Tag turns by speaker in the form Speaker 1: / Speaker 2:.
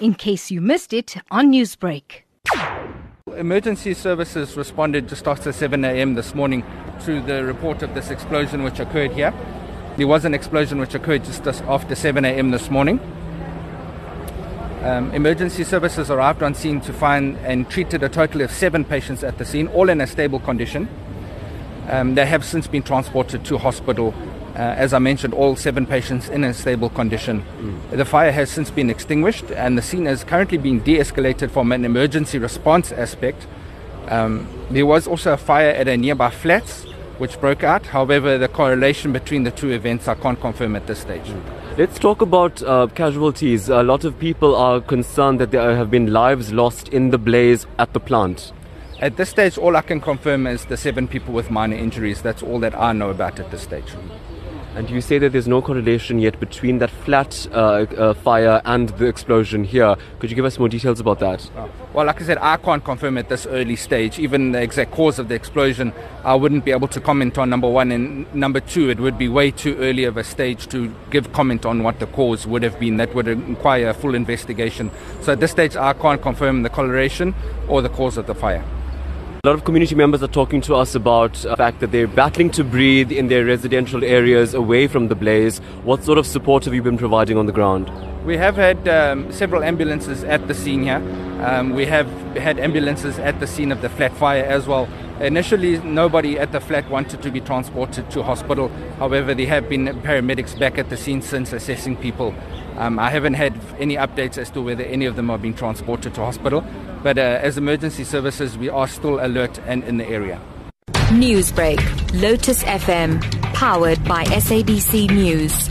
Speaker 1: in case you missed it on Newsbreak.
Speaker 2: Emergency services responded just after 7 a.m. this morning to the report of this explosion which occurred here. There was an explosion which occurred just after 7 a.m. this morning. Um, emergency services arrived on scene to find and treated a total of seven patients at the scene, all in a stable condition. Um, they have since been transported to hospital. Uh, as I mentioned, all seven patients in a stable condition. Mm. The fire has since been extinguished, and the scene is currently being de escalated from an emergency response aspect. Um, there was also a fire at a nearby flats which broke out. However, the correlation between the two events I can't confirm at this stage.
Speaker 3: Let's talk about uh, casualties. A lot of people are concerned that there have been lives lost in the blaze at the plant.
Speaker 2: At this stage, all I can confirm is the seven people with minor injuries. That's all that I know about at this stage.
Speaker 3: And you say that there's no correlation yet between that flat uh, uh, fire and the explosion here. Could you give us more details about that?
Speaker 2: Uh, well, like I said, I can't confirm at this early stage, even the exact cause of the explosion. I wouldn't be able to comment on number one. And number two, it would be way too early of a stage to give comment on what the cause would have been. That would require a full investigation. So at this stage, I can't confirm the correlation or the cause of the fire.
Speaker 3: A lot of community members are talking to us about the fact that they're battling to breathe in their residential areas away from the blaze. What sort of support have you been providing on the ground?
Speaker 2: We have had um, several ambulances at the scene here. Um, we have had ambulances at the scene of the flat fire as well. Initially, nobody at the flat wanted to be transported to hospital. However, there have been paramedics back at the scene since assessing people. Um, I haven't had any updates as to whether any of them are being transported to hospital. But uh, as emergency services, we are still alert and in the area.
Speaker 1: Newsbreak, Lotus FM, powered by SABC News.